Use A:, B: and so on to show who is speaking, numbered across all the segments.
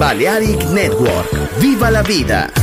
A: Balearic Network. ¡Viva la vida!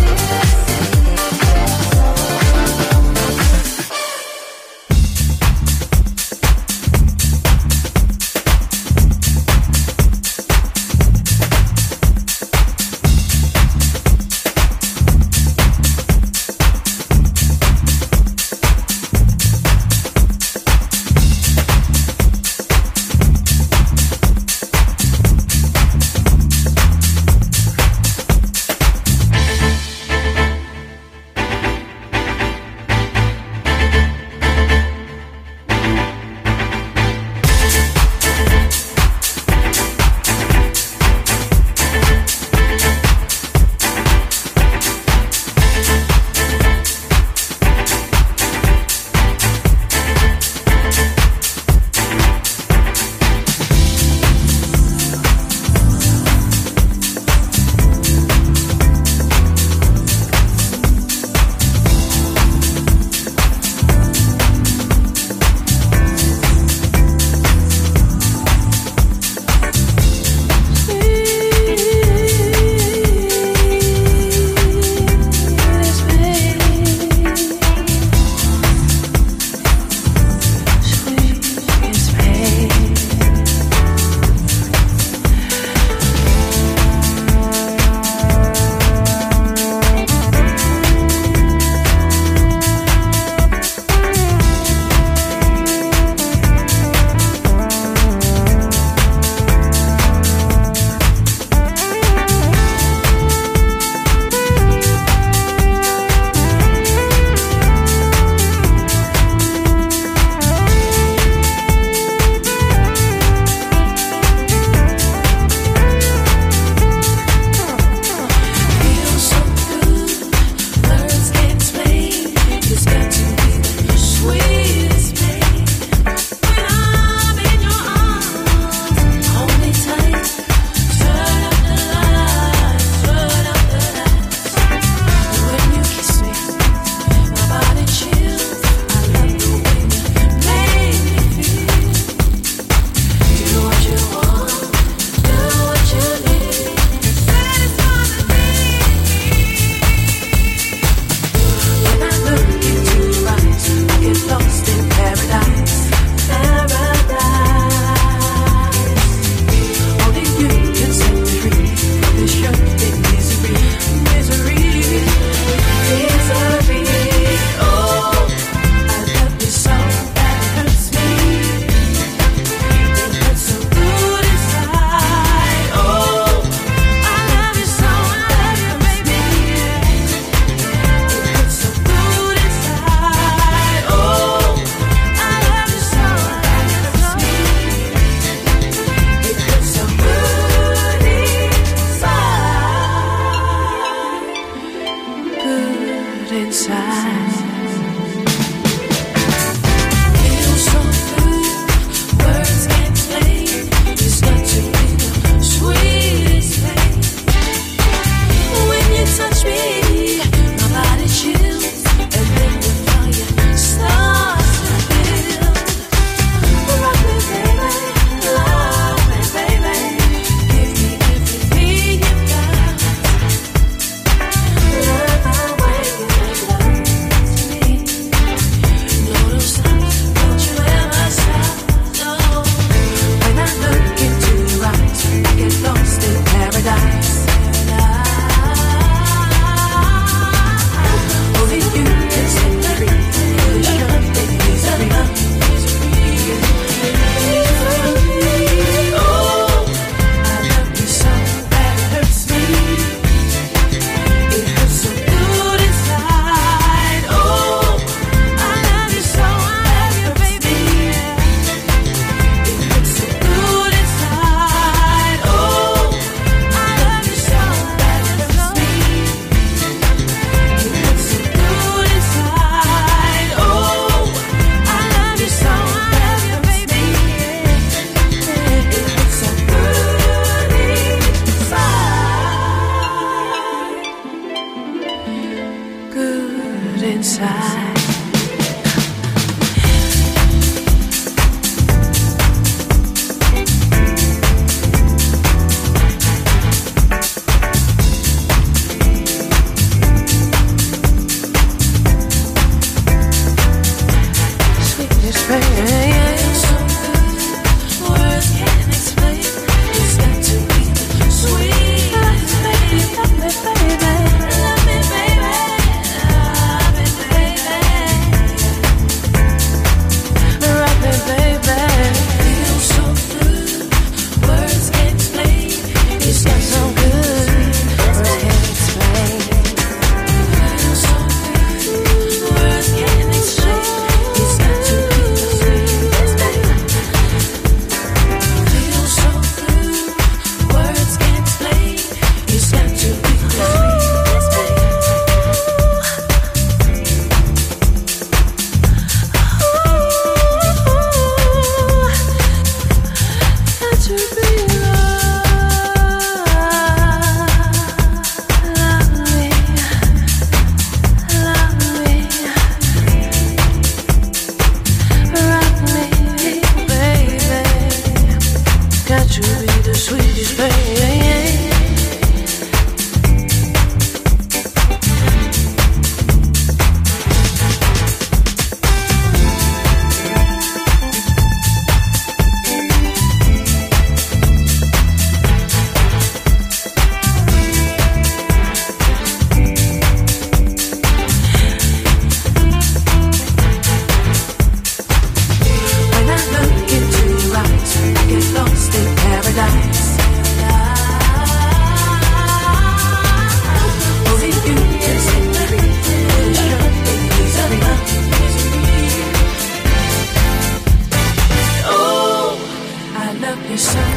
B: yourself